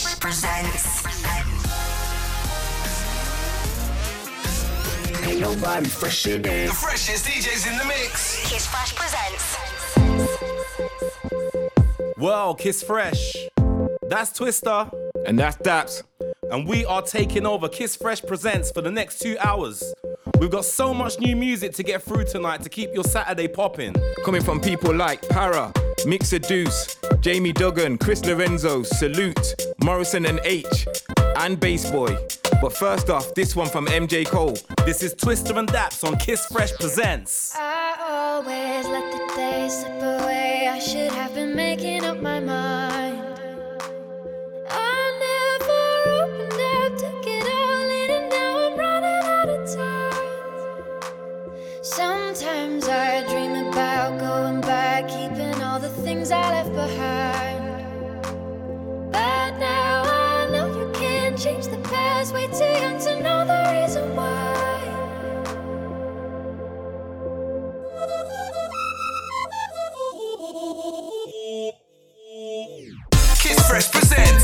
Fresh presents. Ain't nobody fresher than The freshest DJs in the mix. Kiss Fresh presents. Well, Kiss Fresh. That's Twister. And that's Daps. And we are taking over Kiss Fresh Presents for the next two hours. We've got so much new music to get through tonight to keep your Saturday popping. Coming from people like Para, Mixer Deuce, Jamie Duggan, Chris Lorenzo, Salute, Morrison and H, and Bass Boy. But first off, this one from MJ Cole. This is Twister and Daps on Kiss Fresh Presents. I always let the day slip away. I should have been making up my mind. Sometimes I dream about going back, keeping all the things I left behind. But now I know you can't change the past. Way too young to know the reason why. Kiss Fresh presents.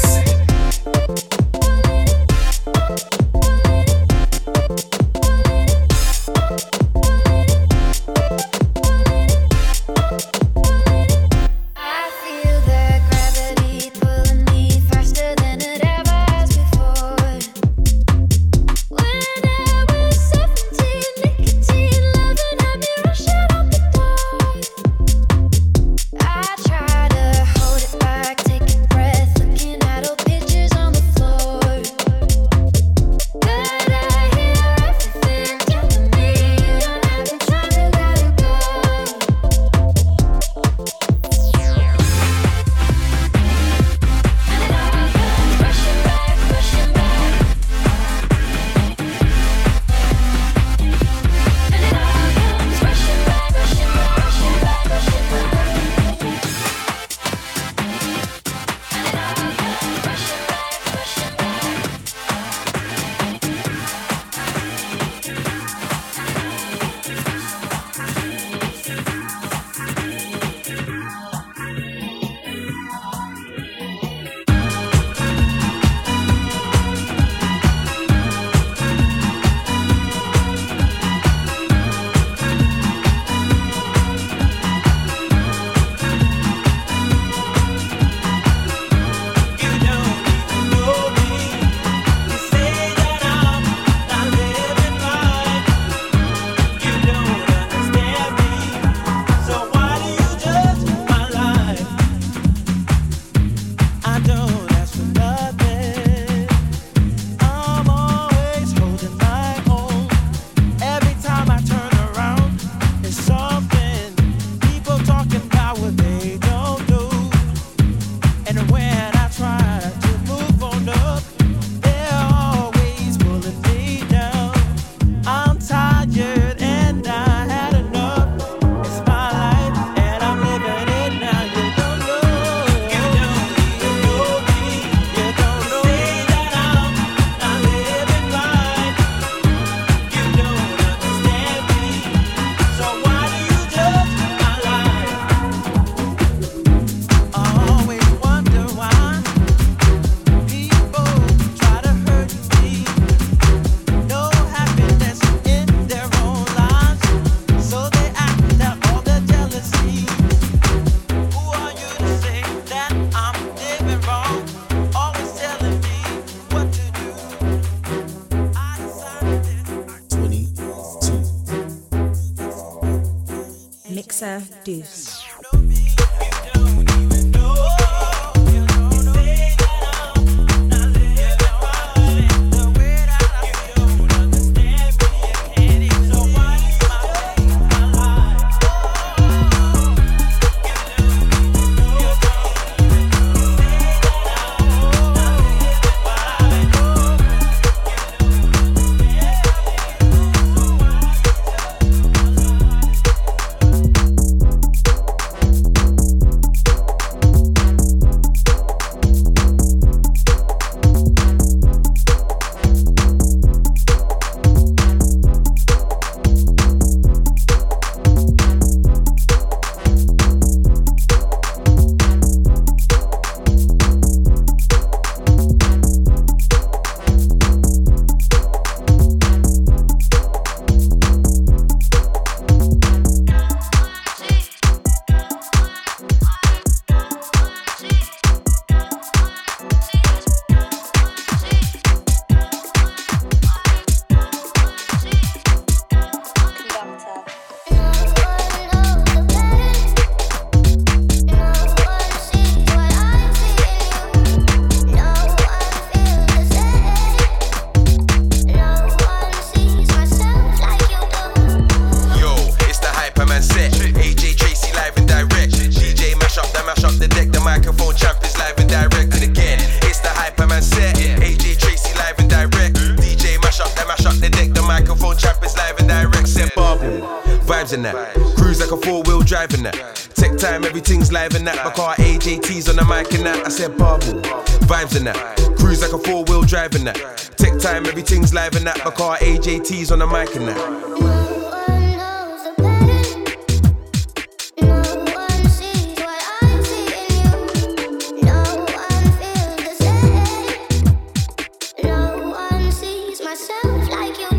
You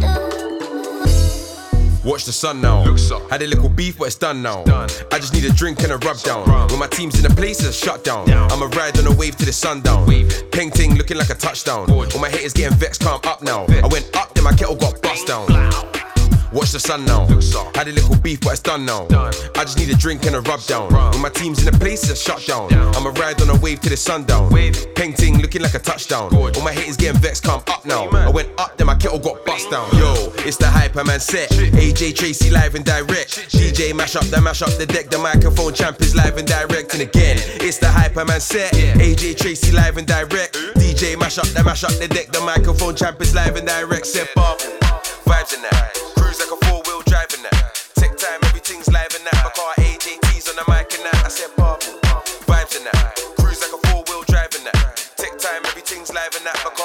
do. Watch the sun now. Had a little beef, but it's done now. I just need a drink and a rub down. When my team's in a place, it's a shutdown. I'ma ride on a wave to the sundown. Ping ting looking like a touchdown. All my haters getting vexed, calm up now. I went sun now. Had a little beef, but it's done now. I just need a drink and a rub down. When my team's in a place, it's a shutdown. I'ma ride on a wave to the sundown. Ping ting looking like a touchdown. All my haters getting vexed, calm up now. I went up, then my kettle got bust down. Yo, it's the Hyperman set. AJ Tracey live and direct. DJ mash up, the mash up the deck. The microphone champ is live and direct. And again, it's the Hyperman set. AJ Tracey live and direct. DJ mash up, the mash up the deck. The microphone champ is live and direct. Set up, vibes in that. Cruise like a four on the mic and that. I said bubble, vibes in that. Cruise like a four wheel drive that. Tech time, everything's live in that.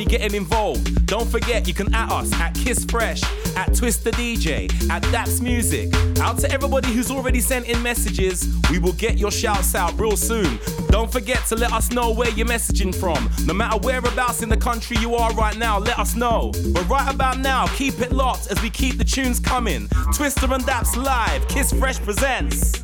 Everybody getting involved. Don't forget, you can at us at Kiss Fresh, at Twister DJ, at Daps Music. Out to everybody who's already sent in messages, we will get your shouts out real soon. Don't forget to let us know where you're messaging from. No matter whereabouts in the country you are right now, let us know. But right about now, keep it locked as we keep the tunes coming. Twister and Daps live, Kiss Fresh presents.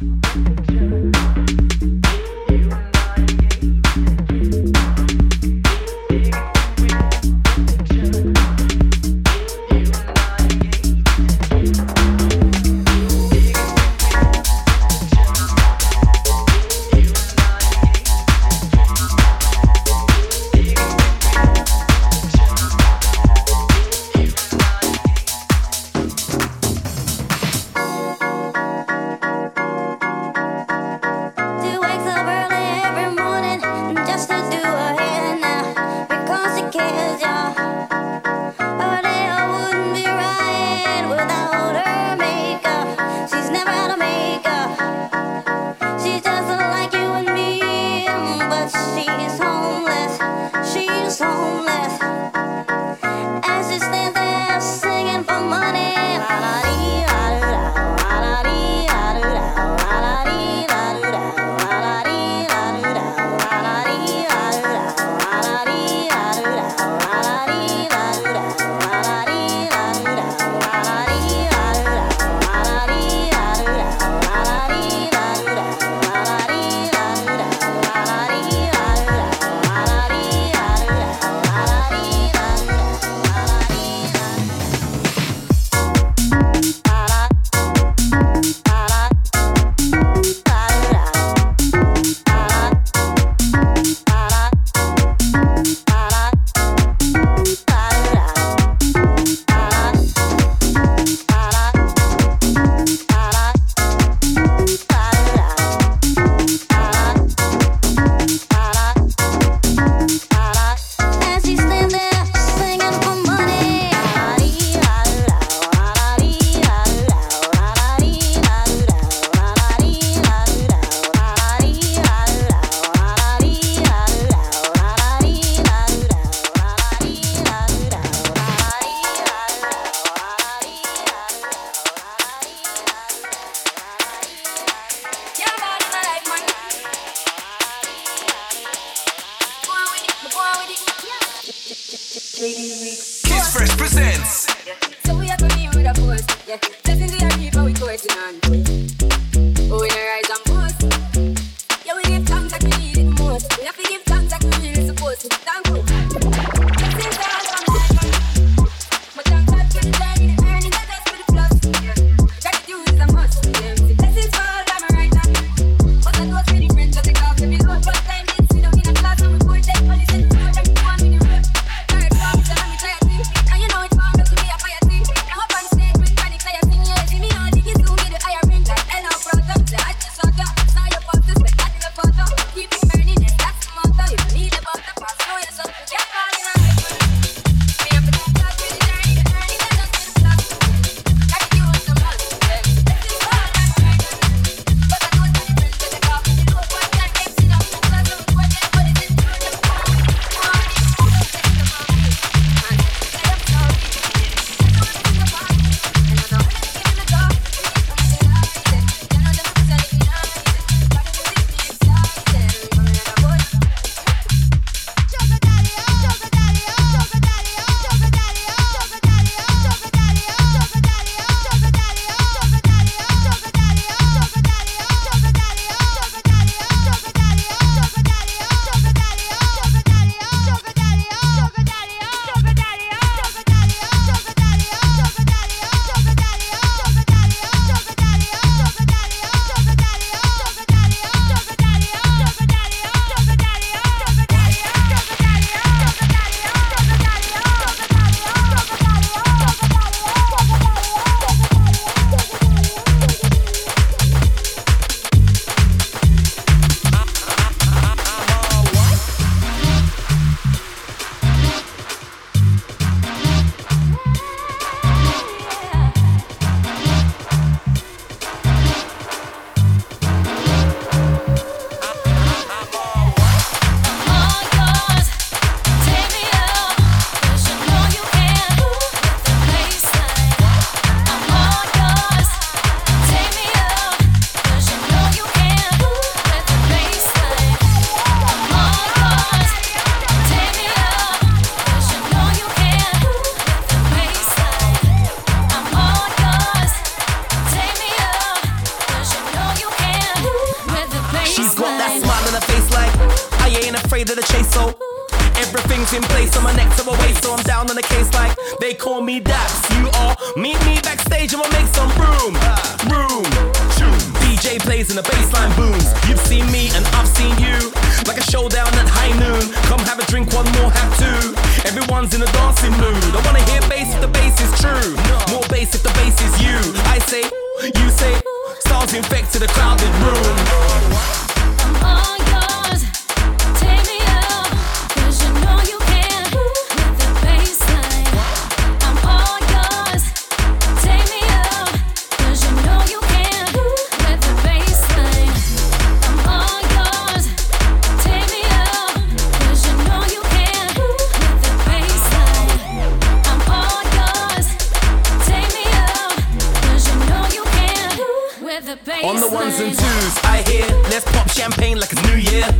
Plays and the bassline booms. You've seen me and I've seen you. Like a showdown at high noon. Come have a drink, one more, have two. Everyone's in a dancing mood. I wanna hear bass if the bass is true. More bass if the bass is you. I say, you say, stars infected a crowded room.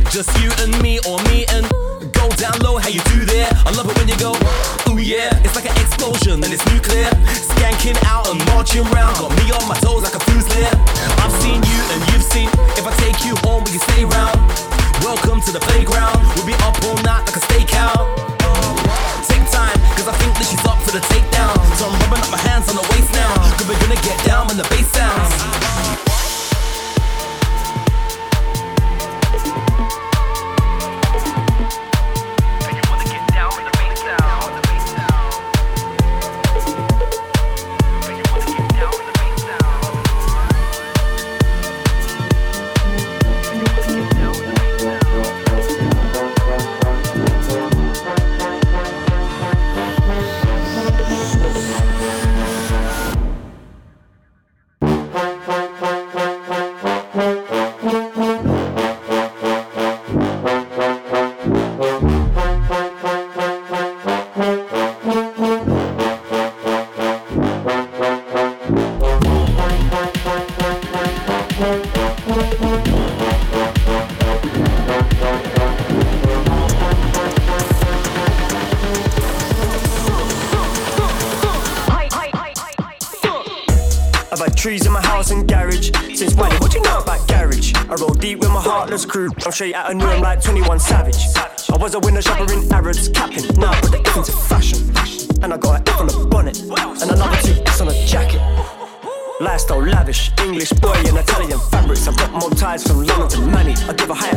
Just you and me, or me and go down low. How you do there? I love it when you go. Ooh yeah, it's like an explosion and it's nuclear. Skanking out and marching round, got me on my toes like a fusilier. I've seen you and you've seen. If I take you home, will you stay round? Welcome to the playground. We'll be up all night like a stakeout. Take time, cause I think that she's up for the takedown. So I'm rubbing up my hands on the waist now. Cause we're gonna get down when the bass sounds. Crew. I'm straight out of new, I'm like 21 Savage. I was a window shopper in Arabs, capping. Now I put the F into fashion. And I got an F on a bonnet. And another two S on a jacket. Lifestyle lavish, English boy in Italian fabrics. I've got more ties from London to Manny. I give a higher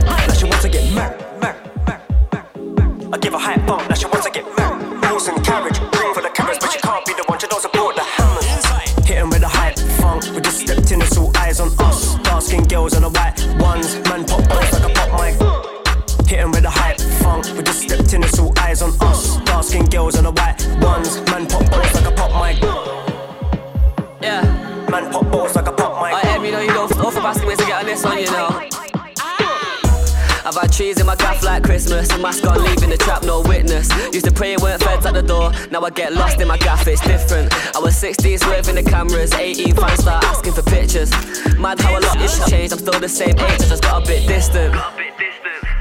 the door. Now I get lost in my gaff, it's different. I was 16, swerving the cameras. 18, fans start asking for pictures. Mad how a lot has changed. I'm still the same age, I just got a bit distant.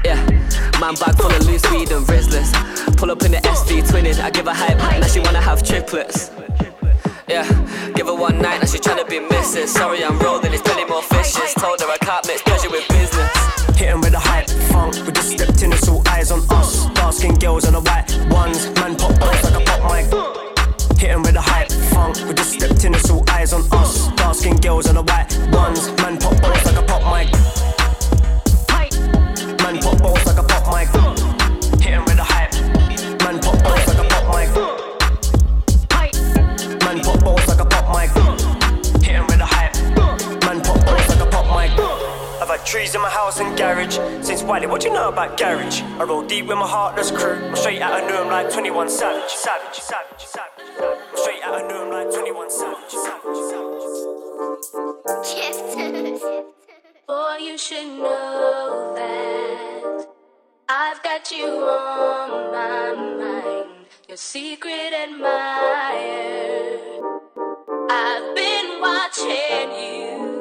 Yeah, man bag full of loose weed and Rizlas. Pull up in the SV twinning. I give her hype, now she wanna have triplets. Yeah, give her one night, now she tryna be missing. Sorry, I'm rolling, it's plenty more fishes. Told her I can't mix pleasure with business. Hitting with a hype funk, we just stepped in, it's all eyes on us. Dark skinned girls and the white ones, what do you know about garage? I roll deep with my heartless crew. I'm straight out of new, I'm like 21 Savage. Savage, savage, savage. I'm straight out of new, I'm like 21 Savage. Savage, savage. Boy, you should know that I've got you on my mind. Your secret admirer. I've been watching you.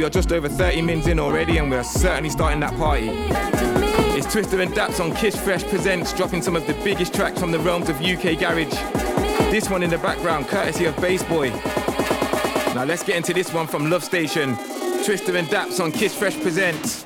We are just over 30 mins in already, and we are certainly starting that party. It's Twister and Daps on Kiss Fresh Presents, dropping some of the biggest tracks from the realms of UK garage. This one in the background, courtesy of Bass Boy. Now let's get into this one from Love Station. Twister and Daps on Kiss Fresh Presents.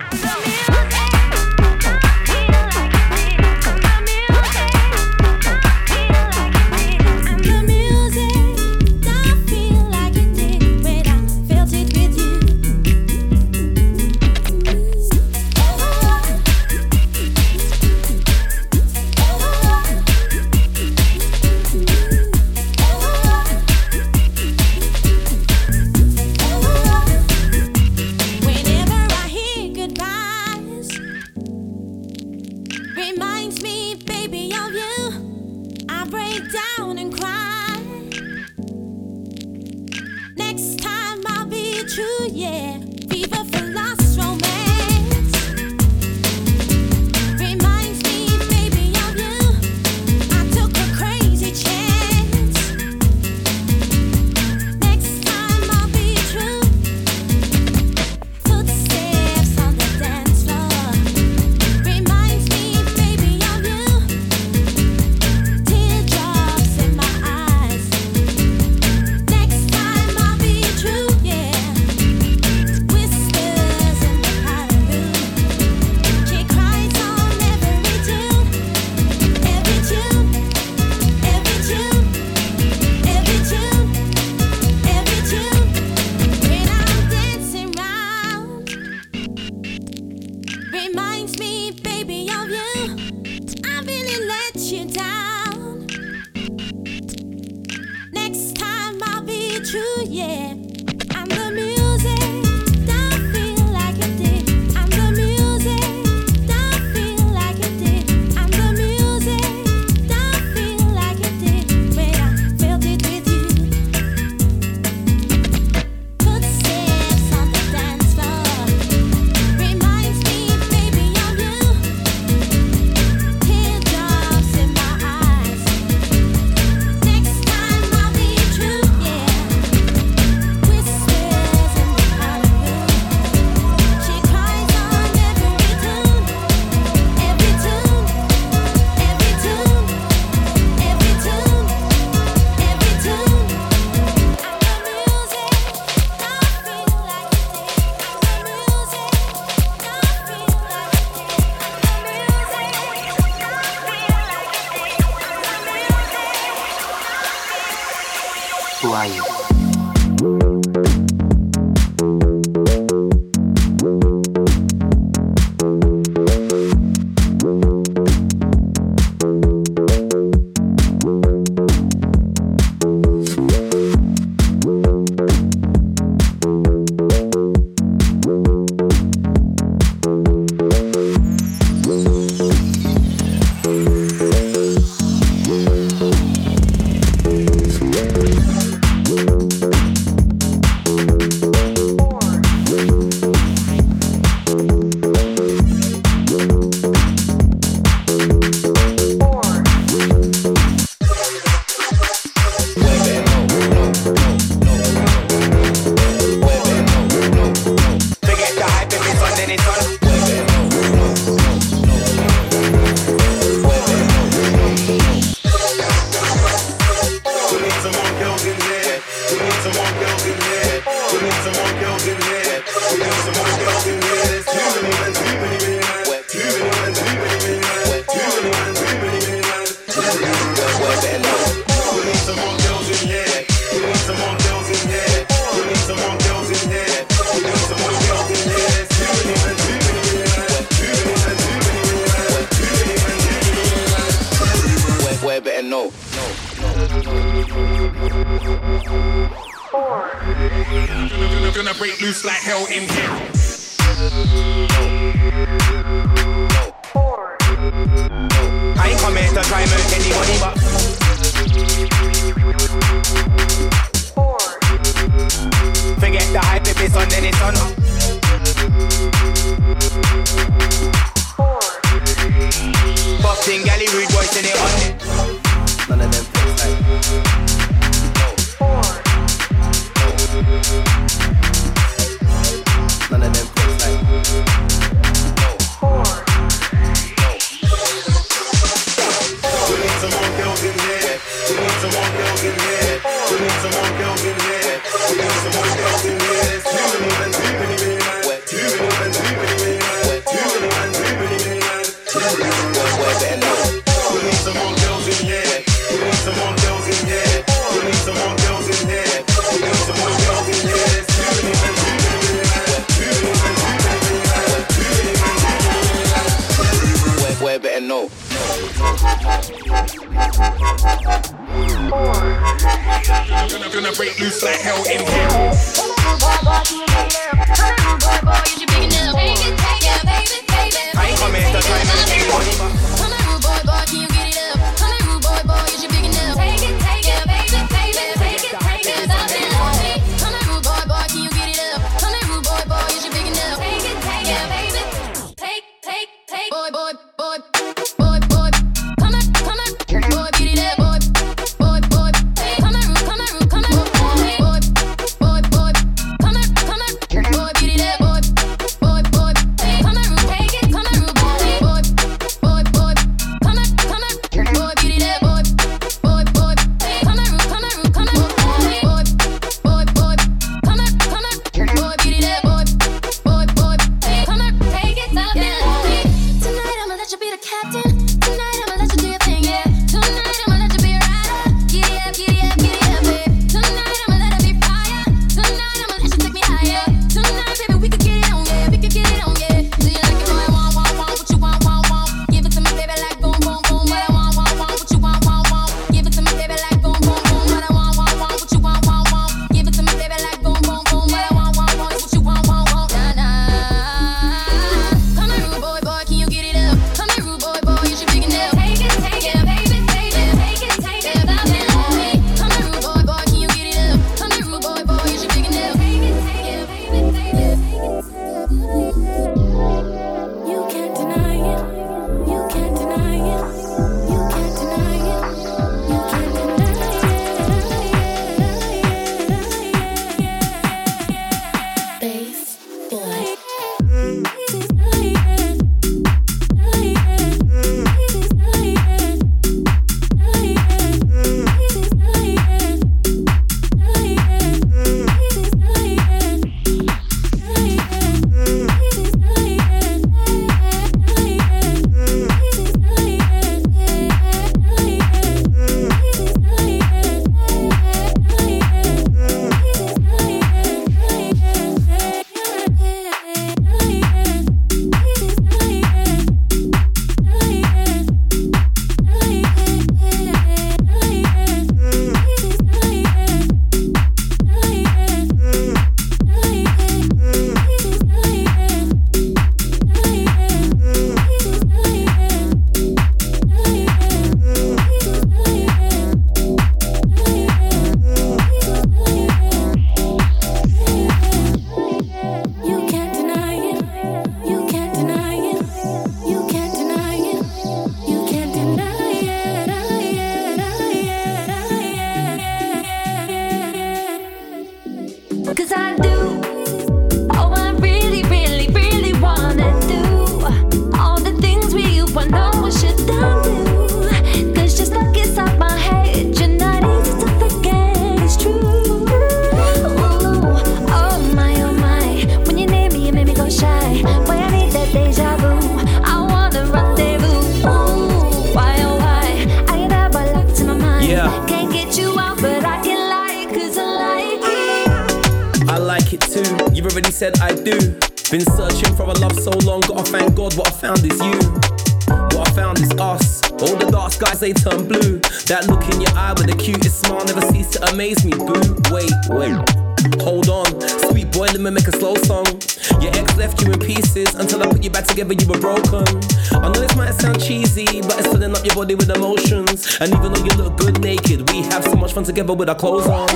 Together with our clothes on.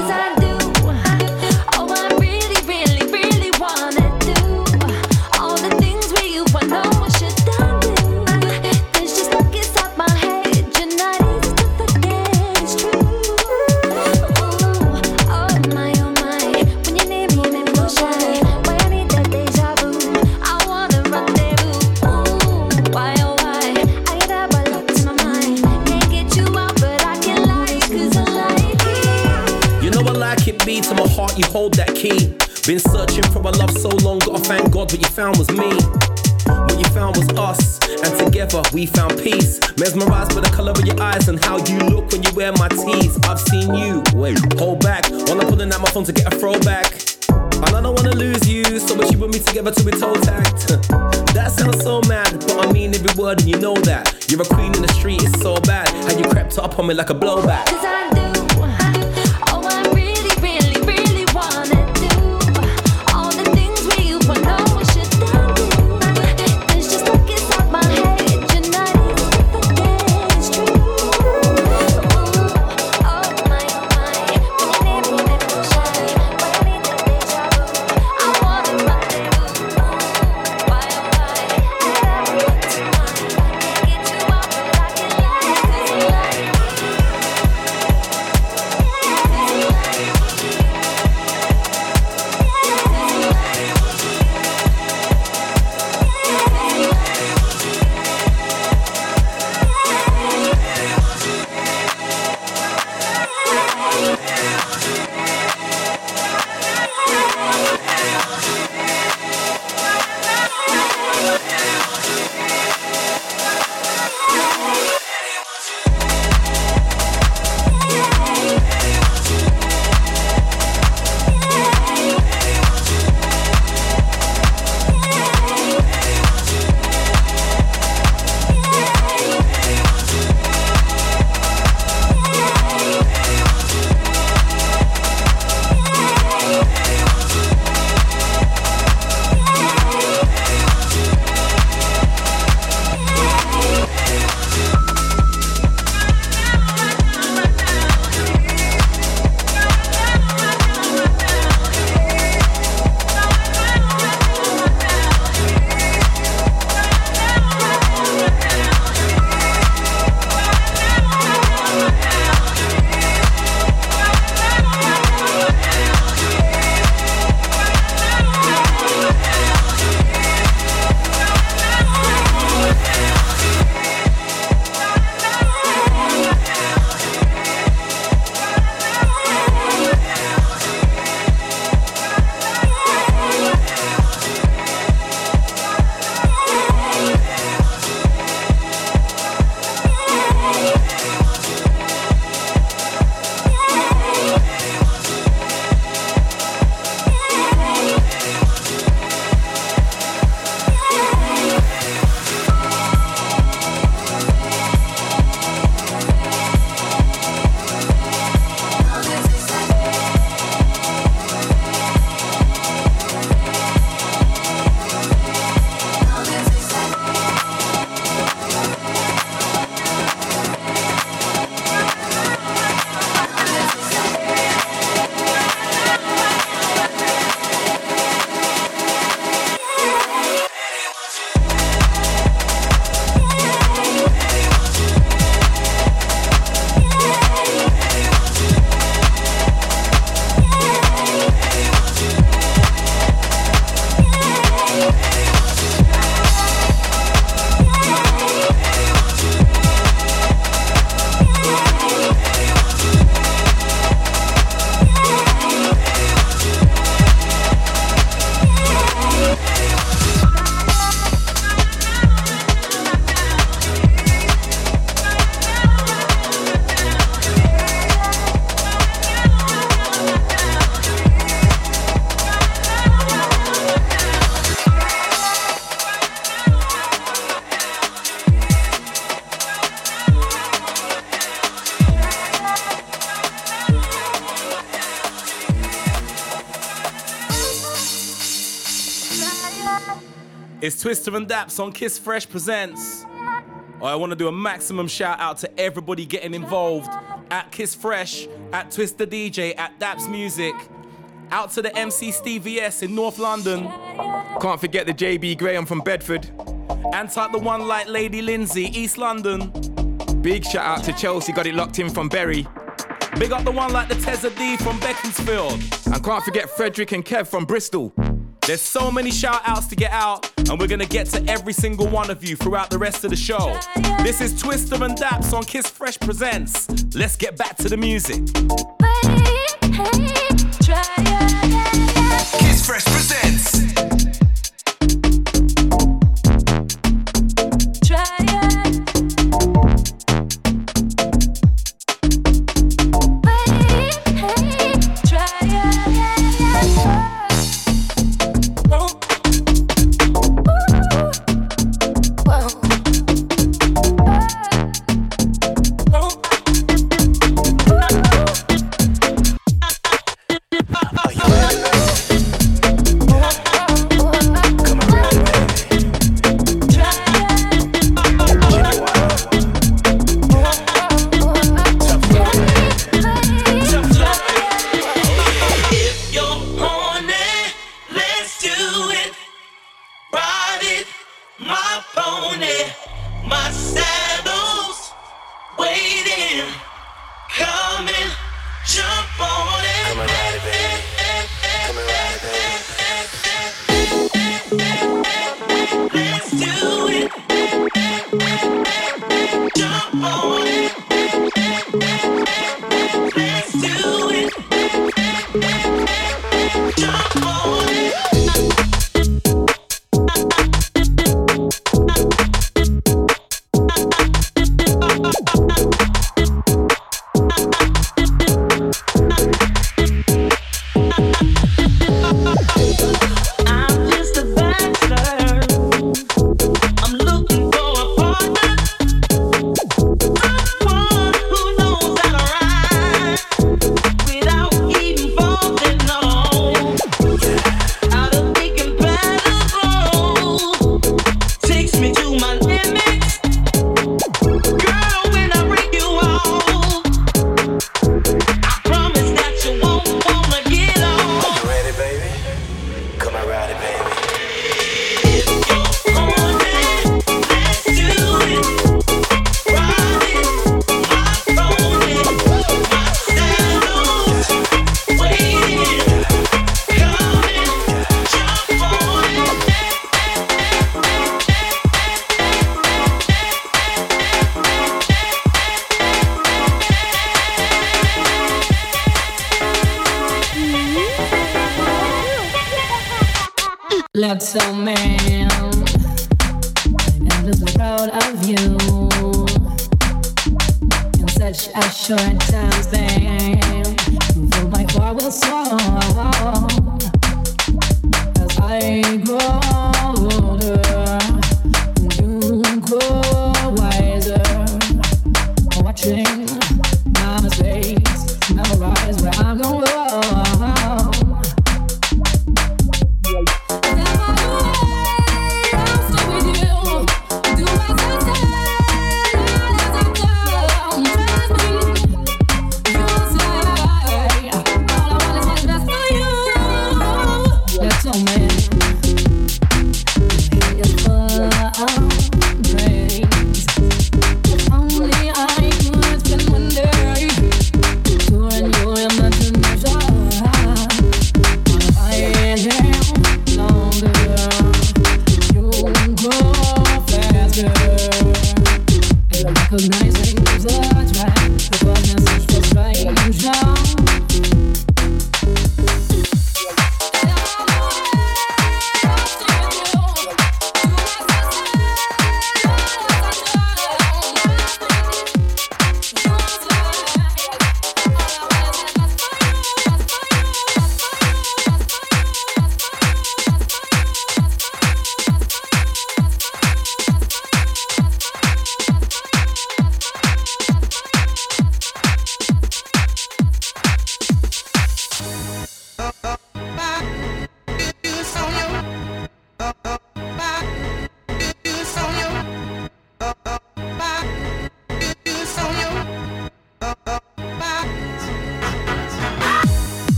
Like a blowback. Twister and Daps on Kiss Fresh Presents. I want to do a maximum shout out to everybody getting involved at Kiss Fresh, at Twister DJ, at Daps Music, out to the MC Stevie S in North London. Can't forget the JB Graham from Bedford. And type the one like Lady Lindsay, East London. Big shout out to Chelsea, got it locked in from Bury. Big up the one like the Tezza D from Beaconsfield. And can't forget Frederick and Kev from Bristol. There's so many shout outs to get out, and we're gonna get to every single one of you throughout the rest of the show. This is Twister and Daps on Kiss Fresh Presents. Let's get back to the music.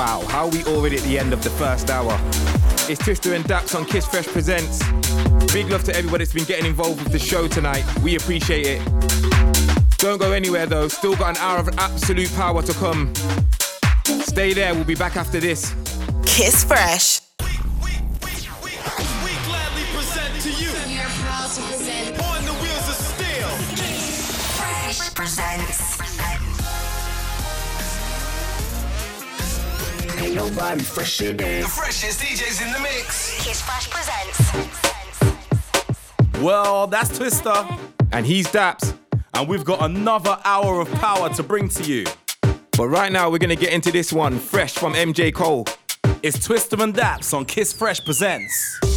Wow, how are we already at the end of the first hour? It's Twister and Daps on Kiss Fresh Presents. Big love to everybody that's been getting involved with the show tonight. We appreciate it. Don't go anywhere though, still got an hour of absolute power to come. Stay there, we'll be back after this. Kiss Fresh. Nobody fresher than The freshest DJs in the mix. Kiss Fresh presents. Well, that's Twister. And he's Daps. And we've got another hour of power to bring to you. But right now, we're gonna get into this one, fresh from MJ Cole. It's Twister and Daps on Kiss Fresh Presents.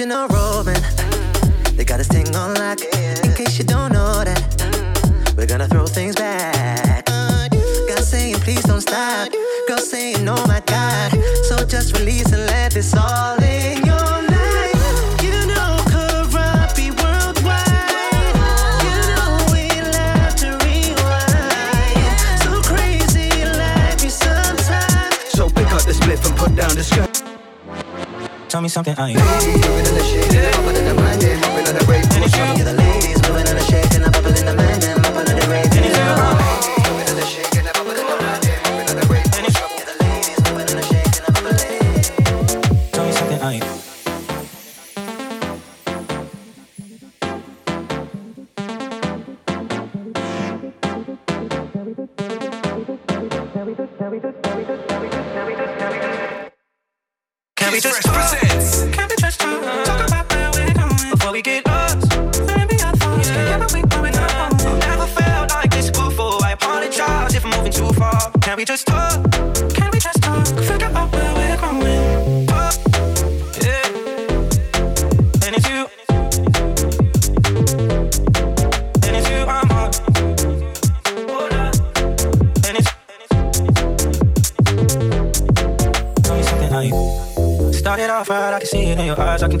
watching her run. tell me something I ain't. Moving in the shade, yeah. moving in the mind, yeah. moving on the break. Show me the ladies moving in the shade.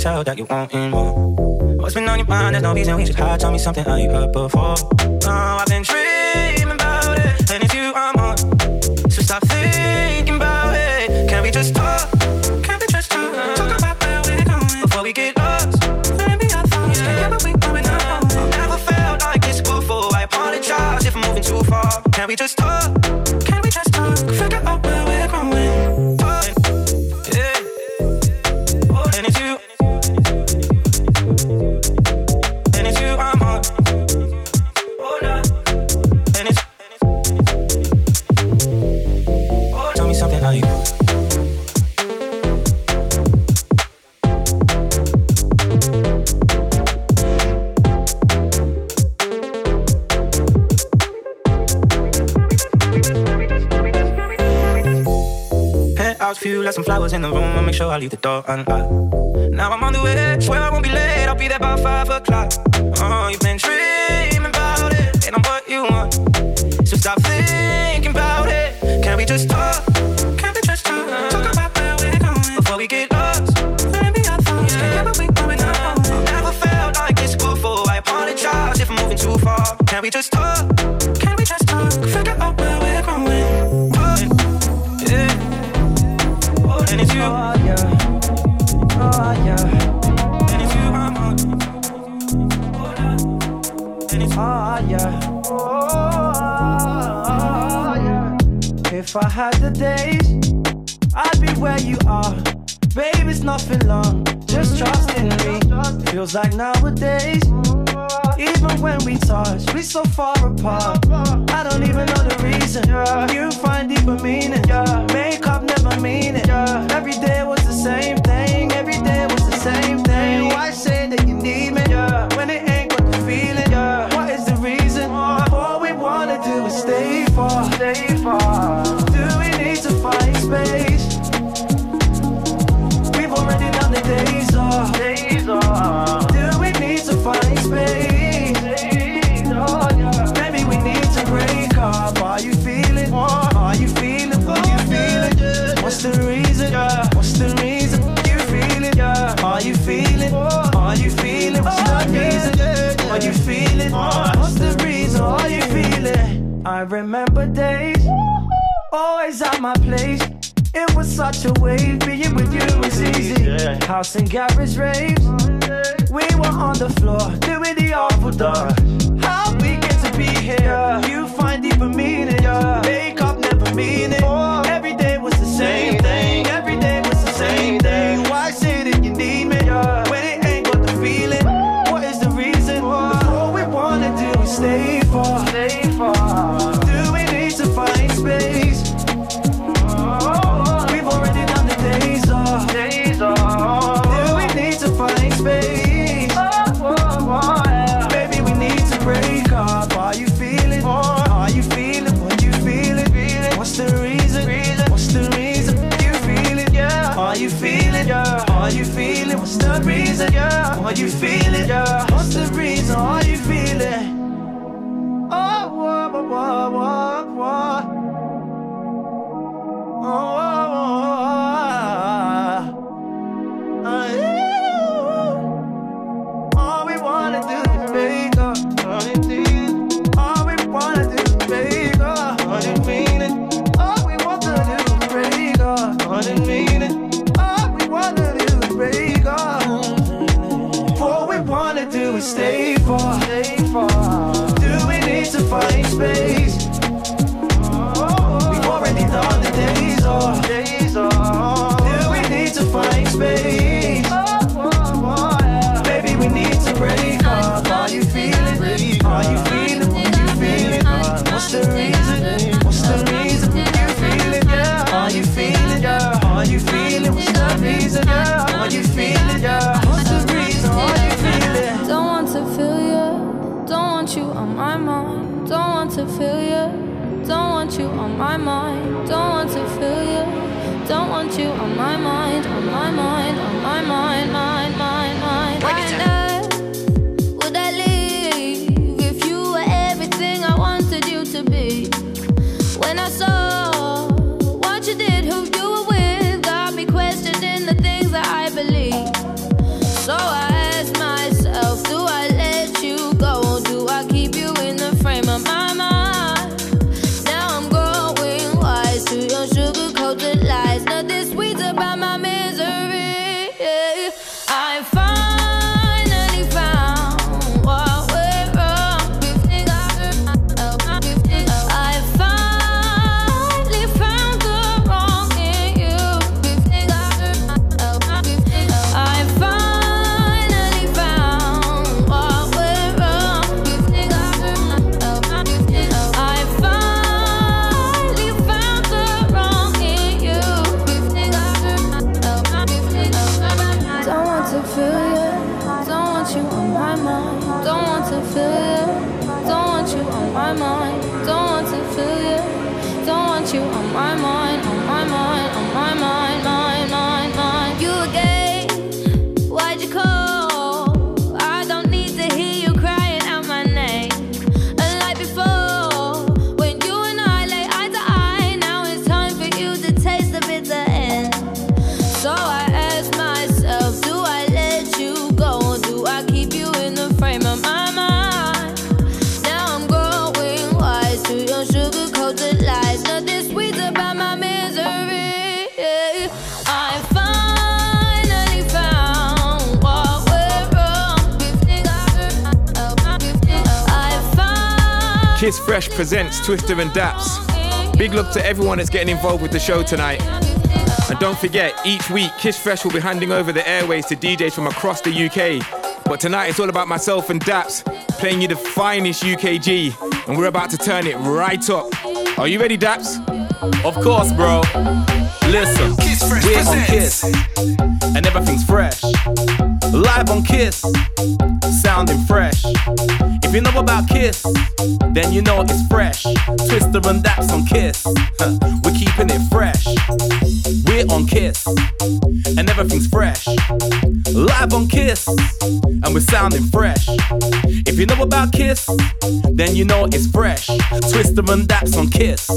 Tell that you want and more. What's been on your mind? There's no reason we should hide. Tell me something I ain't heard before. Oh, I've been tripping. leave the door unlocked. feels like nowadays. Even when we touch, we so far apart. I don't even know the reason. You find deeper meaning. Makeup never mean it. Every day was the same. remember days always at my place. It was such a wave, being with you was easy. House and garage raves, we were on the floor doing the awful dog. How we get to be here, you find even meaning. Yeah. Presents Twister and Daps. Big love to everyone that's getting involved with the show tonight. And don't forget, each week Kiss Fresh will be handing over the airways to DJs from across the UK. But tonight it's all about myself and Daps playing you the finest UKG, and we're about to turn it right up. Are you ready, Daps? Of course, bro. Listen, we're on Kiss, and everything's fresh. Live on Kiss, sounding fresh. If you know about Kiss, then you know it's fresh. Twister and Daps on Kiss, we're keeping it fresh. We're on Kiss, and everything's fresh. Live on Kiss, and we're sounding fresh. If you know about Kiss, then you know it's fresh. Twister and Daps on Kiss,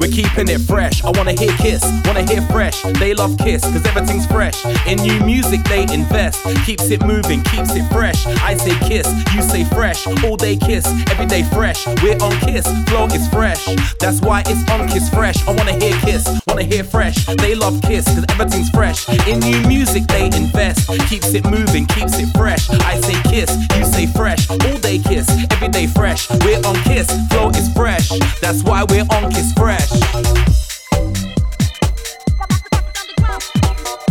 we're keeping it fresh. I wanna hear Kiss, wanna hear fresh. They love Kiss, cause everything's fresh. In new music, they invest. Keeps it moving, keeps it fresh. I say Kiss, you say fresh. All day Kiss, every day fresh. We're on Kiss, flow is fresh. That's why it's on Kiss Fresh. I wanna hear Kiss, wanna hear fresh. They love Kiss, cause everything's fresh. In new music, they invest. Keeps it moving, keeps it fresh. I say Kiss, you say fresh. All day Kiss, every day fresh. We're on Kiss, flow is fresh. That's why we're on Kiss Fresh.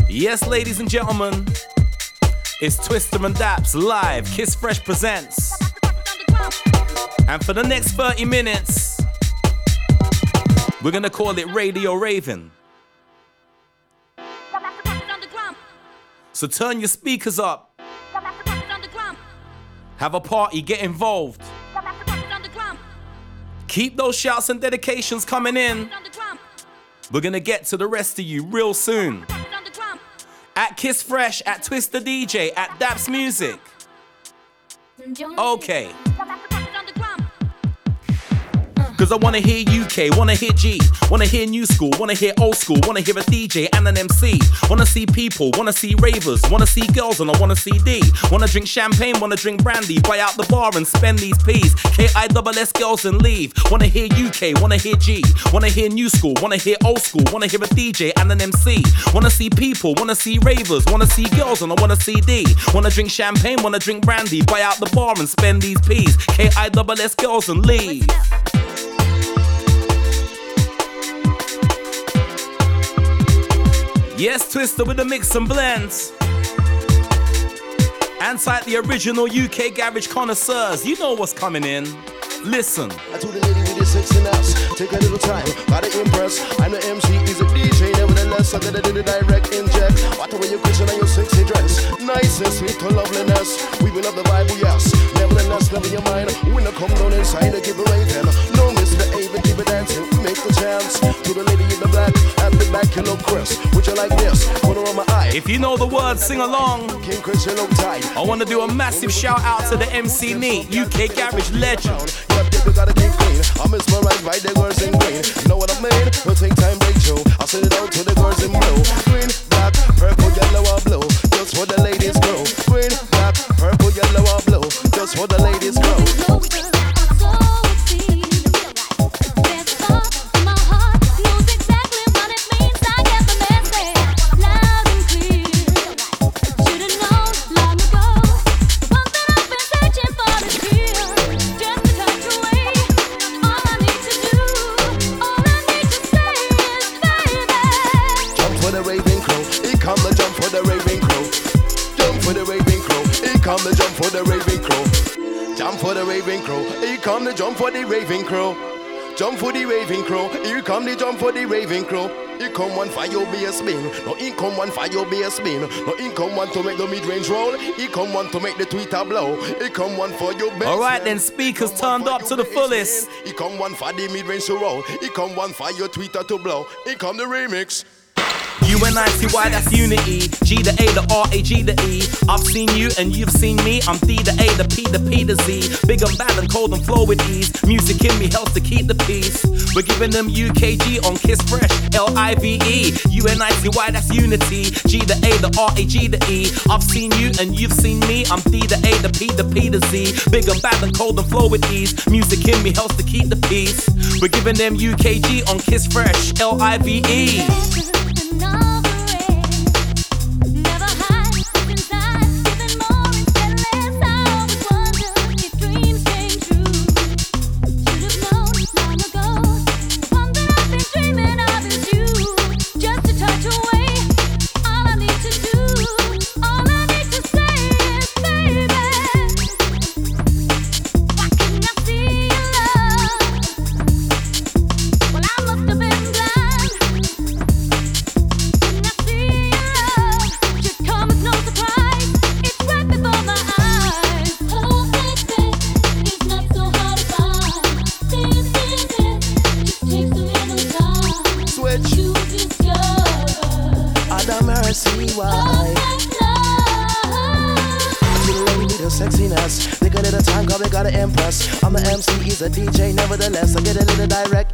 Yes, ladies and gentlemen, it's Twister and Daps live. Kiss Fresh presents. And for the next 30 minutes, we're gonna call it Radio Raven. So turn your speakers up. Have a party, get involved. Keep those shouts and dedications coming in. We're gonna get to the rest of you real soon. At Kiss Fresh, at Twister DJ, at Daps Music. Okay. Cause I wanna hear UK, wanna hear G, wanna hear new school, wanna hear old school, wanna hear a DJ and an MC. Wanna see people, wanna see ravers, wanna see girls and I wanna see D. Wanna drink champagne, wanna drink brandy, buy out the bar and spend these P's. K-I double S girls and leave. Wanna hear UK, wanna hear G, wanna hear new school, wanna hear old school, wanna hear a DJ and an MC. Wanna see people, wanna see ravers, wanna see girls and I wanna see D. Wanna drink champagne, wanna drink brandy, buy out the bar and spend these P's. K-I double S girls and leave. Yes, Twister with the mix and blends. And like the original UK garage connoisseurs, you know what's coming in. Listen. I told the lady with the sexiness, take a little time, gotta impress. I'm the MC, he's a DJ, nevertheless, I gotta do the direct inject. What the way you question on your sexy dress, nice and sweet to loveliness. We will love the Bible, yes. Nevertheless, never your mind. When I come down inside, I give a raving. No misbehaving, keep it dancing, make the chance. To the lady in the black, at the back, you look crisp. Would you like this? Put her on my eye. If you know the words, sing along. King Chris, you tight. I want to do a massive shout out to the MC Neat, UK garage legend. Yep, yep, you gotta keep clean. I'm mesmerized by the girls in green. Know what I mean? We'll take time, break through. I'll send it out to the girls in blue. Green, black, purple, yellow, or blue. Just for the ladies go. Green, black, purple, yellow, or blue. Just for the ladies go. Jump for the raving crow. He come the jump for the raving crow. Jump for the raving crow. Here come the jump for the raving crow. He come one for your bass spin. No, he come one for your bass spin. No, he come one to make the mid range roll. He come one to make the tweeter blow. He come one for your bass. All right, then speakers turned up to the fullest. He come one for the mid range to roll. He come one for your tweeter to blow. He come the remix. U-N-I-T-Y, that's unity. G the A, the R, A, G the E. I've seen you and you've seen me. I'm D the A, the P, the P, the Z. Big and bad and cold and flow with ease. Music in me helps to keep the peace. We're giving them UKG on Kiss Fresh, L-I-V-E. U-N-I-T-Y, that's unity. G the A, the R, A, G the E. I've seen you and you've seen me. I'm D the A, the P, the P, the Z. Big and bad and cold and flow with ease. Music in me helps to keep the peace. We're giving them UKG on Kiss Fresh, L-I-V-E.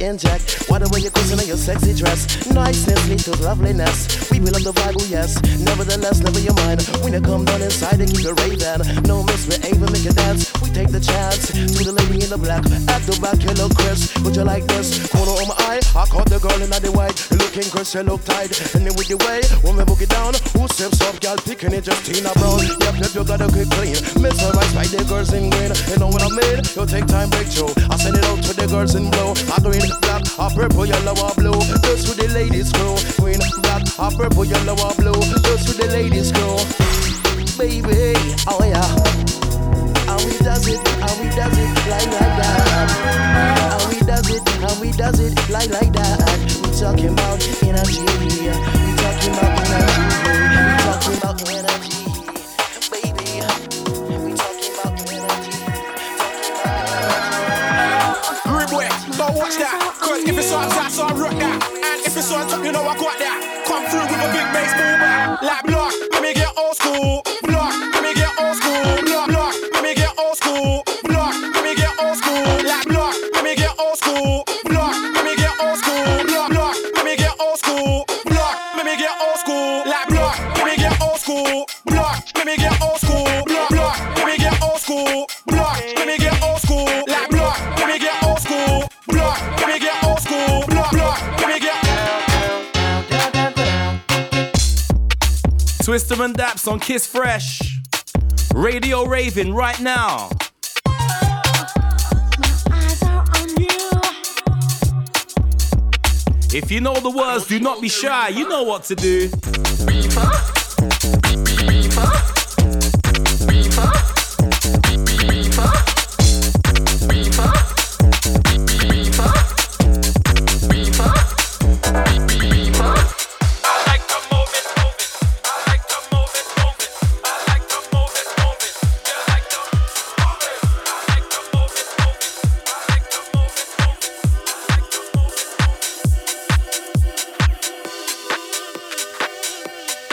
Inject. Why the way you're in your sexy dress? Niceness leads to loveliness. We will love the Bible, oh yes. Nevertheless, never your mind. When you come down inside, they keep you raving. No misbehavior, make you dance. Take the chance to the lady in the black. At the back, you look crisp. Would you like this? Corner on my eye, I caught the girl in the white. Looking crisp, you look tight. And then with the way, we book it down, who steps up, girl, picking it, just Tina Brown. Yep, yep, you gotta get clean. Mesmerized by the girls in green. You know what I mean? You take time, break through. I send it out to the girls in blue. I green, black, a purple, yellow, or blue. Just with the ladies crew. Green, black, a purple, yellow, or blue. Just with the ladies crew. Baby, oh yeah. How we does it, how we does it, like like that. How we does it, how we does it, like like that. We talking about energy. We talking about energy. We talking about energy. Baby, we talking about energy. Ribway, but watch that. Cause if it's on top, so I rock that. And if it's on top, you know I got that. Come through with a big bass boom. Like block, let me get old school. Block, let me get old school. Block, block, let me old school. Block, let me get old school. Like block, let me get old school. Block, let me get old school. Block, block, let me get old school. Block, let me get old school. Like block, let me get old school. Block, let me get old school. Block, block, let me get old school. Block, let me get old school. Like block, let me get old school. Block, let me get old school. Block, block, let me get. Twister and Daps on Kiss Fresh. Radio Raven right now. If you know the words, do not be shy. You know what to do.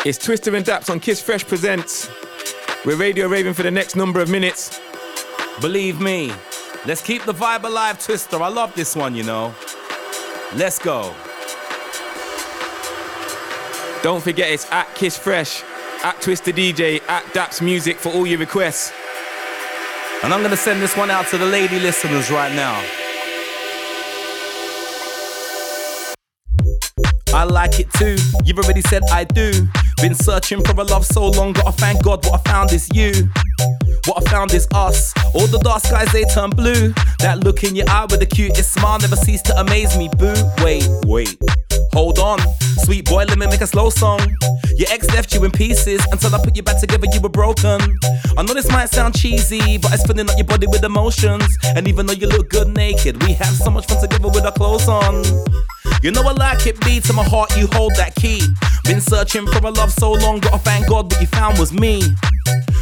It's Twister and Daps on Kiss Fresh Presents. We're Radio Raven for the next number of minutes. Believe me, let's keep the vibe alive, Twister. I love this one, you know. Let's go. Don't forget it's at Kiss Fresh, at Twister DJ, at Daps Music for all your requests. And I'm gonna send this one out to the lady listeners right now. I like it too. You've already said I do. Been searching for a love so long, gotta thank God what I found is you. What I found is us. All the dark skies they turn blue. That look in your eye with the cutest smile never cease to amaze me, boo. Wait, wait. Hold on, sweet boy, let me make a slow song. Your ex left you in pieces until I put you back together, you were broken. I know this might sound cheesy, but it's filling up your body with emotions. And even though you look good naked, we have so much fun together with our clothes on. You know I like it beats in my heart, you hold that key. Been searching for a love so long, gotta thank God what you found was me.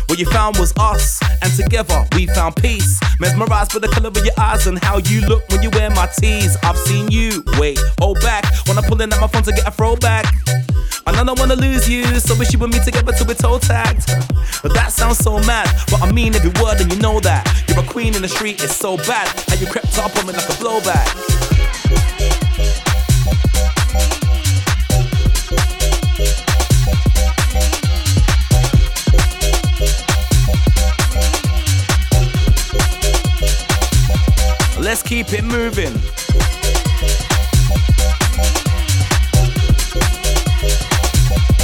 What you found was us, and together we found peace. Mesmerized by the color of your eyes and how you look when you wear my tees. I've seen you, wait, hold back. When I'm pulling out my phone to get a throwback. And I don't wanna lose you, so wish you and me together till we're toe tagged. But that sounds so mad, but I mean every word and you know that. You're a queen in the street, it's so bad. And you crept up on me like a blowback. Let's keep it moving.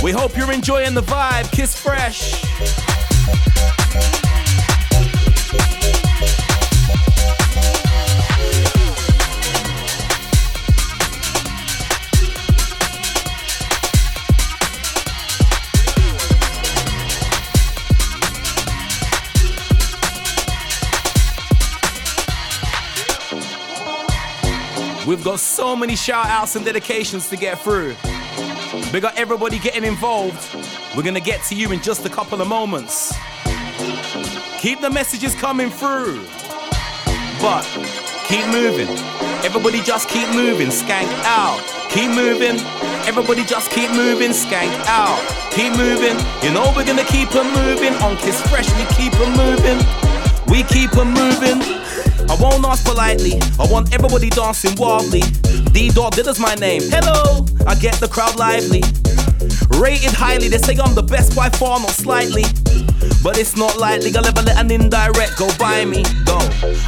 We hope you're enjoying the vibe. Kiss Fresh. We've got so many shout outs and dedications to get through. We got everybody getting involved. We're gonna get to you in just a couple of moments. Keep the messages coming through. But keep moving. Everybody just keep moving. Skank out. Keep moving. Everybody just keep moving. Skank out. Keep moving. You know we're gonna keep 'em moving. On Kiss Fresh, we keep 'em moving. We keep 'em moving. I won't ask politely. I want everybody dancing wildly. D Dog, that is my name. Hello, I get the crowd lively. Rated highly, they say I'm the best by far, not slightly. But it's not likely, I'll ever let an indirect go by me. Go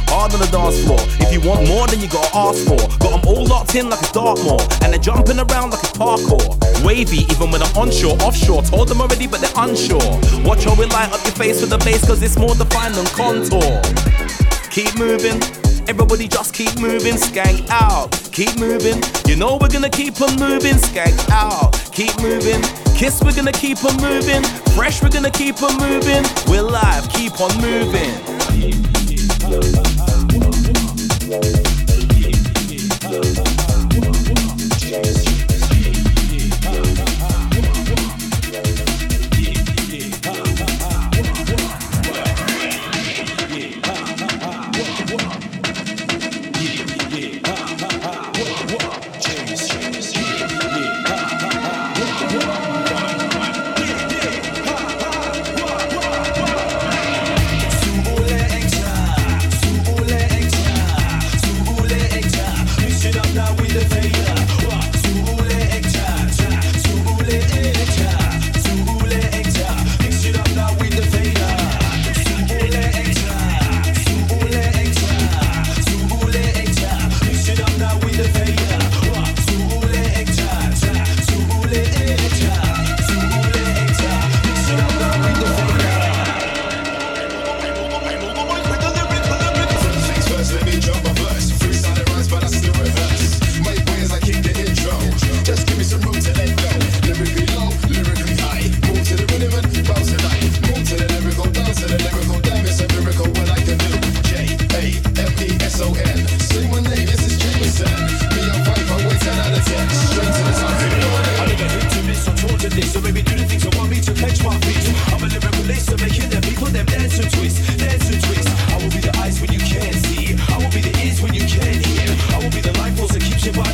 hard on the dance floor. If you want more, then you gotta ask for. Them all locked in like a Dartmoor, and they're jumping around like a parkour. Wavy, even when I'm onshore, offshore. Told them already, but they're unsure. Watch how we light up your face with the bass, cause it's more defined than contour. Keep moving. Everybody just keep moving, skank out. Keep moving. You know we're gonna keep on moving, skank out. Keep moving. Kiss, we're gonna keep on moving. Fresh, we're gonna keep on moving. We're live, keep on moving. Life force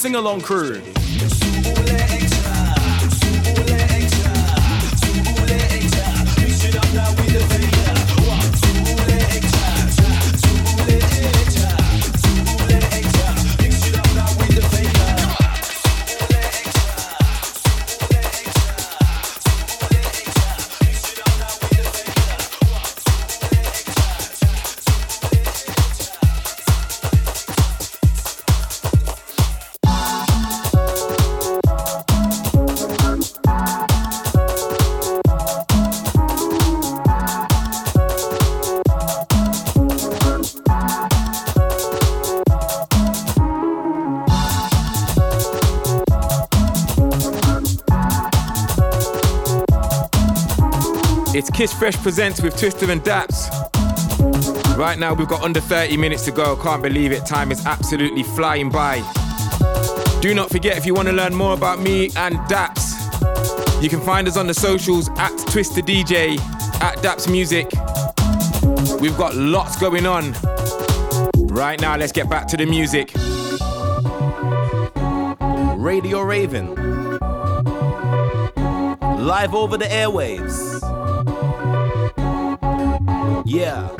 sing along crew. Kiss Fresh Presents with Twister and Daps. Right now, we've got under 30 minutes to go. Can't believe it. Time is absolutely flying by. Do not forget if you want to learn more about me and Daps, you can find us on the socials at Twister DJ, at Daps Music. We've got lots going on. Right now, let's get back to the music. Radio Raven. Live over the airwaves. Yeah.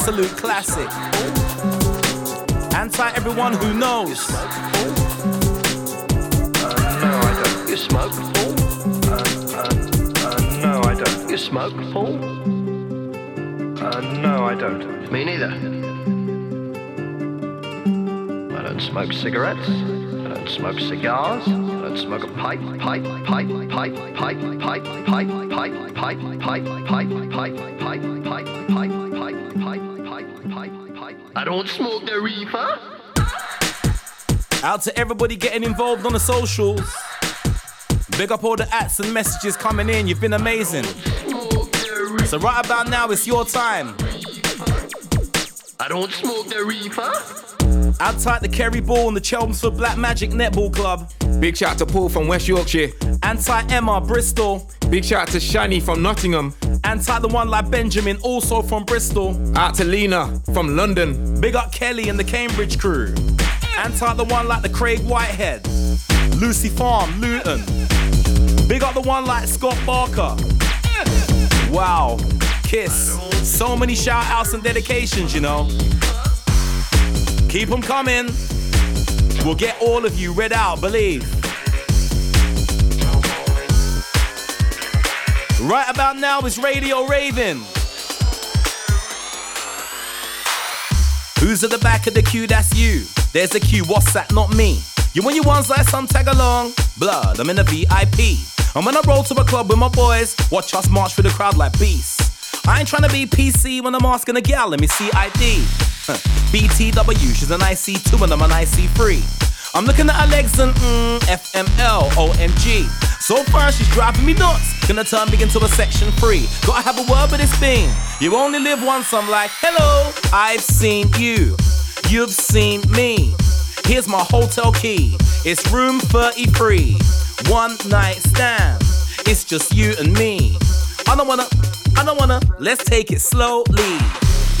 Absolute classic. Anti everyone who knows. No, I don't. You smoke? Uh, uh, uh, no, I don't. You smoke, Paul? Uh, no, I don't. Me neither. I don't smoke cigarettes. I don't smoke cigars. I don't smoke a pipe, pipe, pipe, pipe, pipe, pipe, pipe, pipe, pipe, pipe, pipe, pipe, pipe, I don't smoke the reefer. Out to everybody getting involved on the socials. Big up all the ats and messages coming in. You've been amazing. So right about now, it's your time. I don't smoke the reefer. Outside the Kerry Ball and the Chelmsford Black Magic Netball Club. Big shout out to Paul from West Yorkshire. Anti Emma, Bristol. Big shout out to Shani from Nottingham. Anti the one like Benjamin, also from Bristol. Out to Lena from London. Big up Kelly and the Cambridge crew. Anti the one like the Craig Whitehead. Lucy Farm, Luton. Big up the one like Scott Barker. Wow, Kiss. So many shout outs and dedications, you know. Keep them coming. We'll get all of you read out, believe. Right about now is Radio Raven. Who's at the back of the queue? That's you. There's the queue. What's that? Not me. You want your ones like some tag along? Blood, I'm in the VIP. And when I roll to a club with my boys, watch us march through the crowd like beasts. I ain't trying to be PC when I'm asking a gal, let me see ID. BTW, she's an IC2 and I'm an IC3. I'm looking at her legs and mm, FML, OMG. So far, she's driving me nuts. Gonna turn me into a section three. Gotta have a word with this thing. You only live once, I'm like, hello, I've seen you. You've seen me. Here's my hotel key. It's room 33. One night stand. It's just you and me. I don't wanna, I don't wanna, let's take it slowly.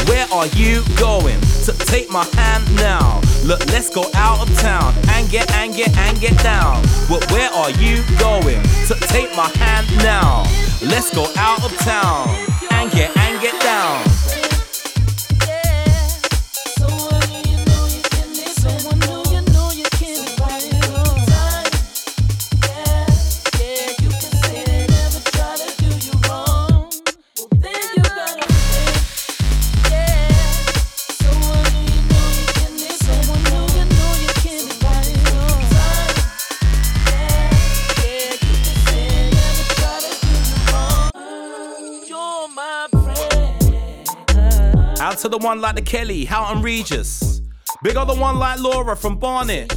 Where are you going? To take my hand now. Look, let's go out of town and get and get and get down. Well, where are you going? To take my hand now. Let's go out of town and get and get down. To the one like the Kelly, Houghton Regis. Big up the one like Laura from Barnet.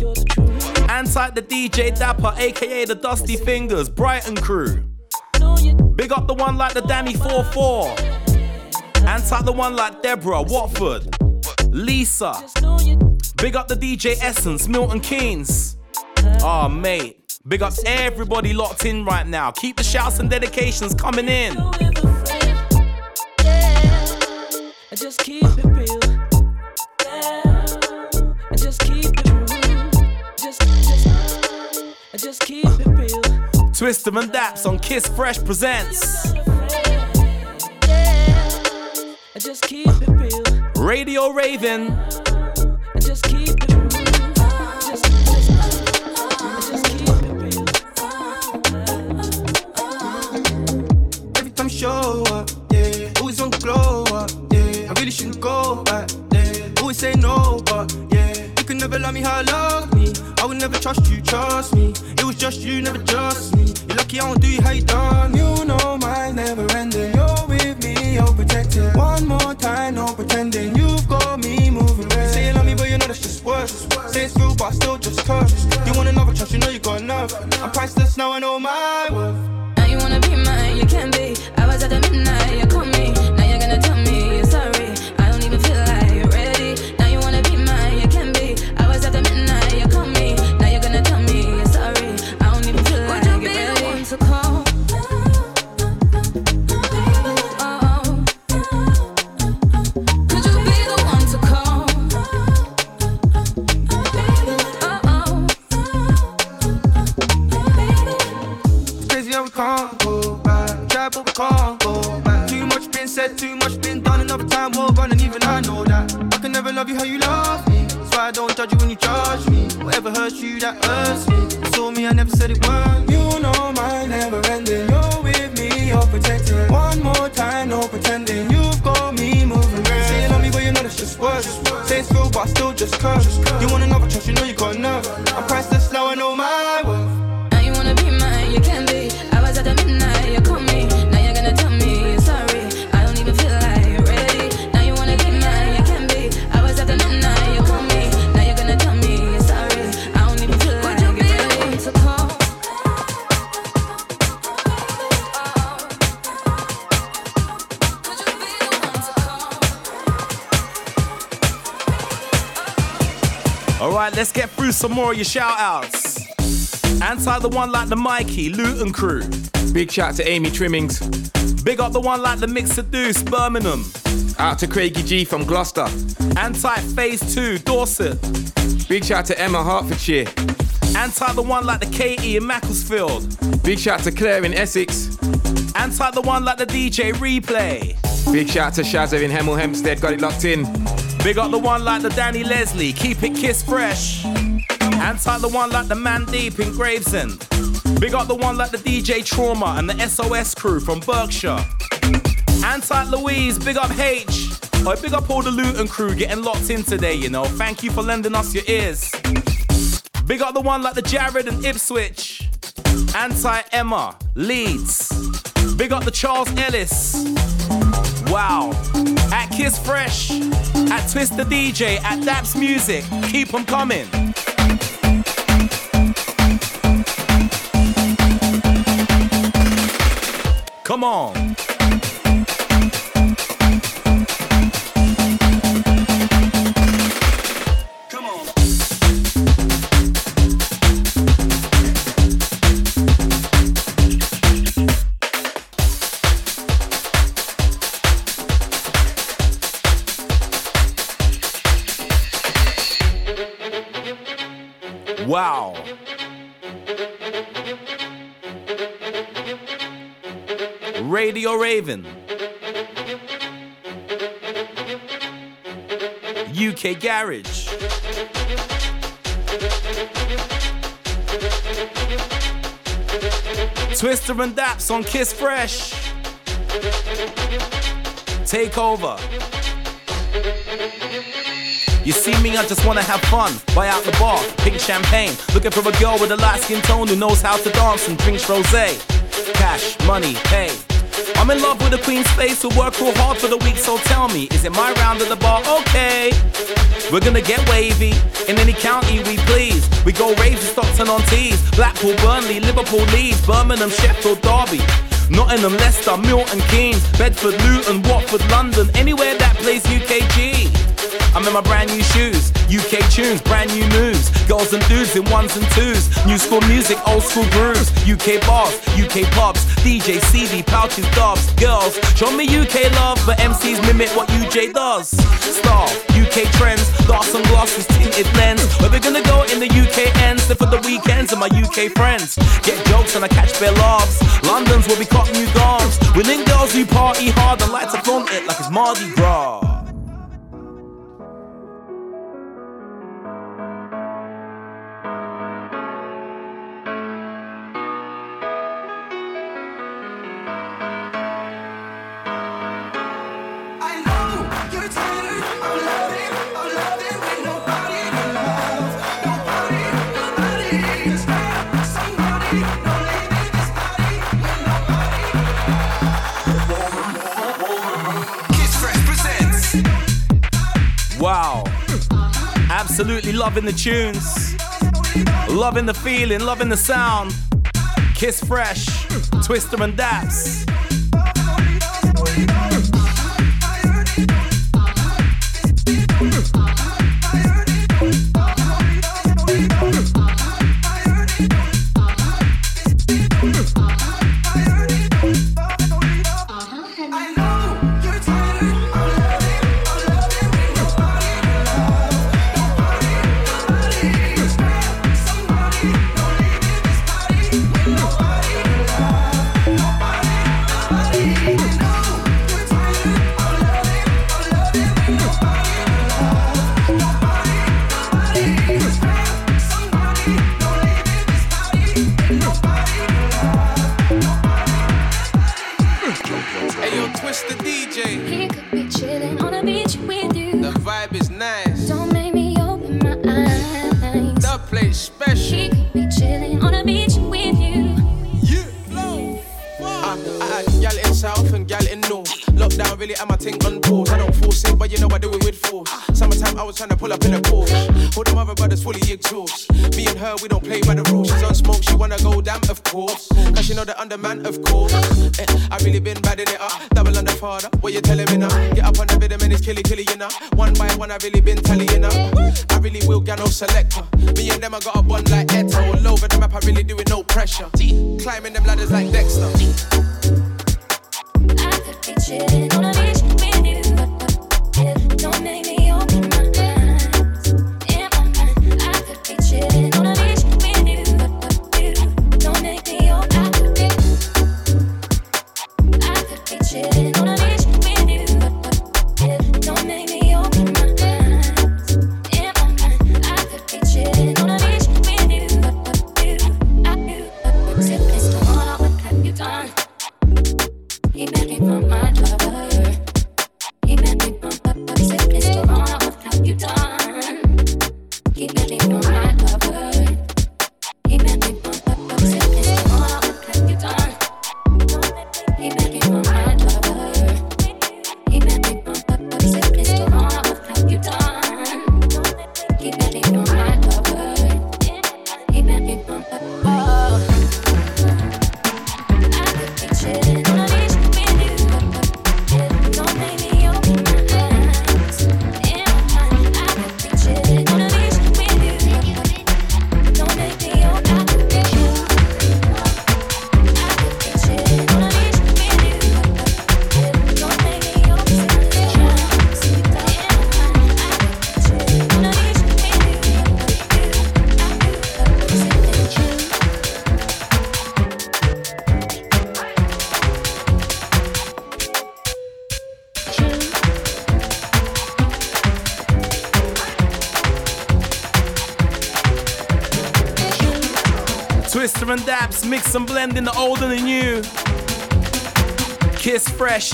Anti the DJ Dapper, aka the Dusty Fingers, Brighton crew. Big up the one like the Danny 44. Anti the one like Deborah, Watford. Lisa. Big up the DJ Essence, Milton Keynes. Oh, mate. Big up everybody locked in right now. Keep the shouts and dedications coming in. I just keep it real. I just keep it real. Just, just, I just keep it real. Twister and Daps on Kiss Fresh Presents. Yeah. I just keep it real. Radio Raven. Say no, but yeah, you can never love me how I love me. I would never trust you, trust me. It was just you, never just me. You're lucky I don't do you how you done. You know mine never ending. You're with me, you're protected. One more time, no pretending. You've got me moving. You say you love me, but you know that's just words. Say it's real, but I still just curse. You want another trust, you know you got enough. I'm priceless now, I know my worth. Now you wanna be mine, you can be. I was at the midnight, you called too much been done. Another time we're running, even I know that. I can never love you how you love me. That's why I don't judge you when you judge me. Whatever hurts you, that hurts me. You saw me, I never said it weren't. You know mine never ending. You're with me, you're protected. One more time, no pretending. You've got me moving. Say you love me, but you know that's just words. Say it's real, but I still just curse. You want another trust, you know you got some more of your shout outs. Anti the one like the Mikey, Luton crew. Big shout to Amy Trimmings. Big up the one like the Mixer Deuce, Birmingham. Out to Craigie G from Gloucester. Anti Phase 2, Dorset. Big shout to Emma Hertfordshire. Anti the one like the KE in Macclesfield. Big shout to Claire in Essex. Anti the one like the DJ Replay. Big shout to Shazza in Hemel Hempstead, got it locked in. Big up the one like the Danny Leslie, keep it kiss fresh. Anti the one like the Man Deep in Gravesend. Big up the one like the DJ Trauma and the SOS crew from Berkshire. Anti Louise, big up H. Oh, big up all the Luton crew getting locked in today, you know. Thank you for lending us your ears. Big up the one like the Jared and Ipswich. Anti Emma, Leeds. Big up the Charles Ellis. Wow. At Kiss Fresh, at Twister DJ, at Daps Music. Keep them coming. Come on. Come on. Wow. Radio Raven. UK Garage. Twister and Daps on Kiss Fresh. Take over. You see me, I just wanna have fun. Buy out the bar, pink champagne. Looking for a girl with a light skin tone who knows how to dance and drinks rose. Cash, money, pay. I'm in love with the queen's face who work real hard for the week, so tell me, is it my round of the bar? Okay. We're gonna get wavy in any county we please. We go raves to Stockton on Tees, Blackpool, Burnley, Liverpool, Leeds, Birmingham, Sheffield, Derby. Nottingham, Leicester, Milton Keynes, Bedford, Luton, Watford, London, anywhere that plays UKG. I'm in my brand new shoes, UK tunes, brand new moves, girls and dudes in ones and twos, new school music, old school grooves, UK bars, UK pubs, DJ, CD, pouches, dubs, girls, show me UK love, but MCs mimic what UJ does. Star, UK trends, glass sunglasses, tinted lens, where we're gonna go in the UK ends, live for the weekends and my UK friends, get jokes and I catch bare laughs. London's where we cop new garms, winning girls who party hard. And like to flaunt it like it's Mardi Gras. Absolutely loving the tunes. Loving the feeling, loving the sound. Kiss Fresh, Twister and Daps. But you know I do it with force. Summertime I was trying to pull up in a Porsche. All the other brothers fully exhaust. Me and her, we don't play by the rules. She's on smoke, she wanna go damn, of course. Cause she know the underman, of course. Eh, I really been bad in it up. Double on the father, what you telling me now? Get up on the rhythm and it's killy killy, you know. One by one, I really been tallying up. I really will get no selector. Me and them, I got a bond like Etta. All over the map, I really do it no pressure. Climbing them ladders like Dexter. Be chilling on a beach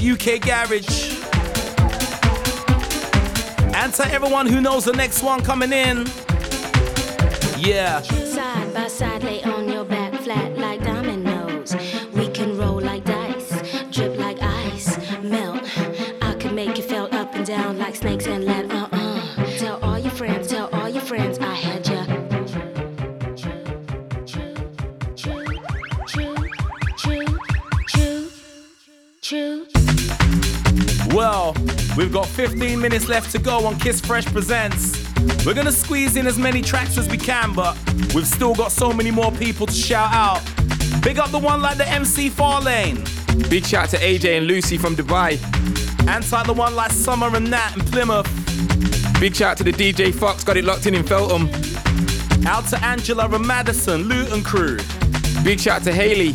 UK Garage. And to everyone who knows the next one coming in. Yeah. Left to go on Kiss Fresh Presents. We're gonna squeeze in as many tracks as we can, but we've still got so many more people to shout out. Big up the one like the MC Farlane. Big shout out to AJ and Lucy from Dubai. And like the one like Summer and Nat in Plymouth. Big shout out to the DJ Fox, got it locked in in Feltham. Out to Angela and Madison, Luton crew. Big shout out to Haley.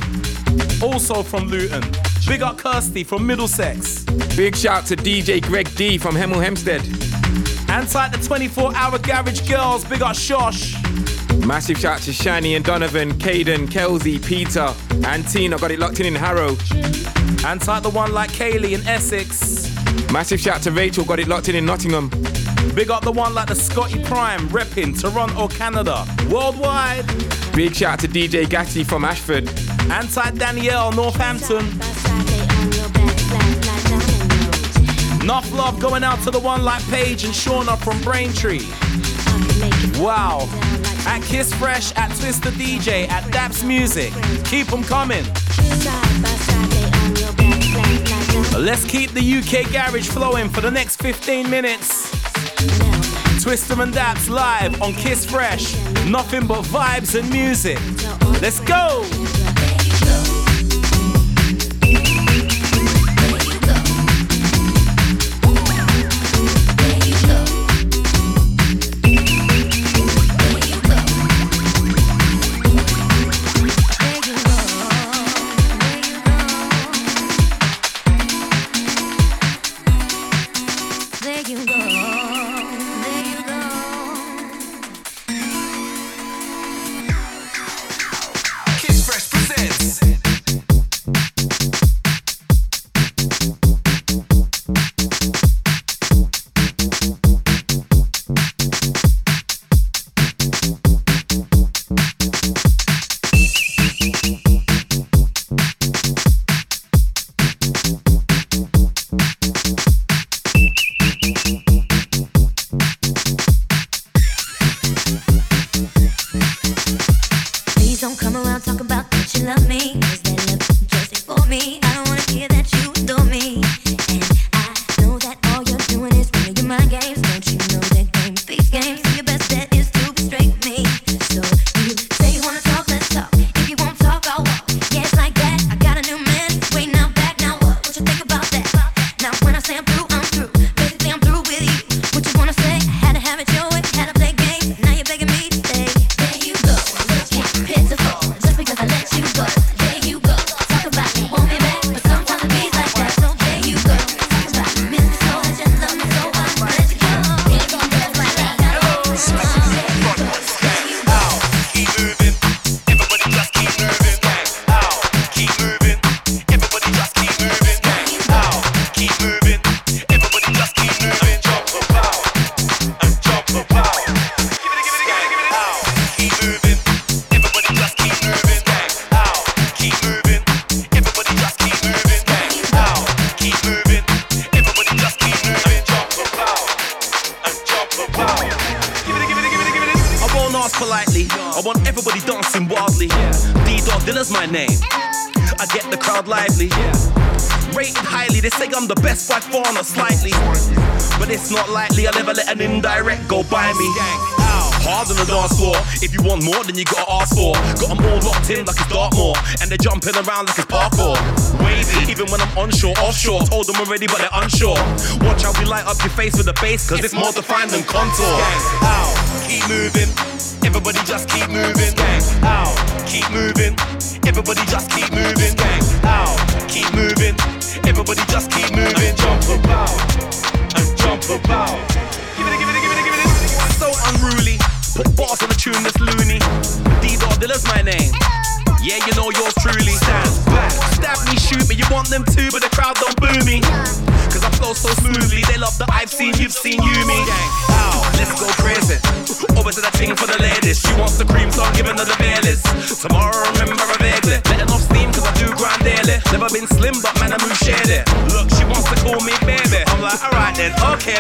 Also from Luton. Big up Kirsty from Middlesex. Big shout out to DJ Greg D from Hemel Hempstead. And like the 24 hour garage girls, big up Shosh. Massive shout out to Shani and Donovan, Caden, Kelsey, Peter, and Tina got it locked in in Harrow. And like the one like Kaylee in Essex. Massive shout out to Rachel, got it locked in in Nottingham. Big up the one like the Scotty Prime, repping Toronto, Canada. Worldwide. Big shout out to DJ Gatti from Ashford. And like Danielle, Northampton. Love going out to the one like Paige and Shauna from Braintree. Wow. At Kiss Fresh, at Twister DJ, at Daps Music. Keep them coming. Let's keep the UK garage flowing for the next 15 minutes. Twister and Daps live on Kiss Fresh. Nothing but vibes and music. Let's go! Jumping around like it's parkour. Wavy, even when I'm onshore, offshore. Told them already, but they're unsure. Watch how we light up your face with the bass, cause it's more defined than contour. Gang Ow, keep moving. Never been slim, but man, i'm move shady. Look, she wants to call me baby. I'm like, alright then, okay,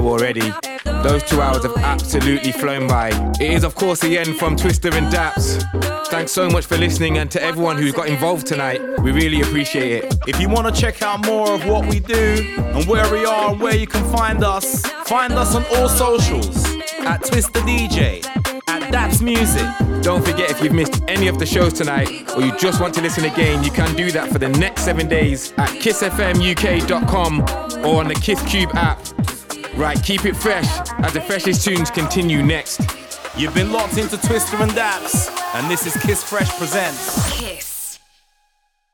show already. Those two hours have absolutely flown by. It is, of course, the end from Twister and Daps. Thanks so much for listening and to everyone who's got involved tonight. We really appreciate it. If you want to check out more of what we do and where we are and where you can find us, find us on all socials at Twister DJ, at Daps Music. Don't forget if you've missed any of the shows tonight or you just want to listen again, you can do that for the next seven days at kissfmuk.com or on the Kiss Cube app. Right, keep it fresh as the freshest tunes continue next. You've been locked into Twister and Daps, and this is Kiss Fresh Presents. Kiss.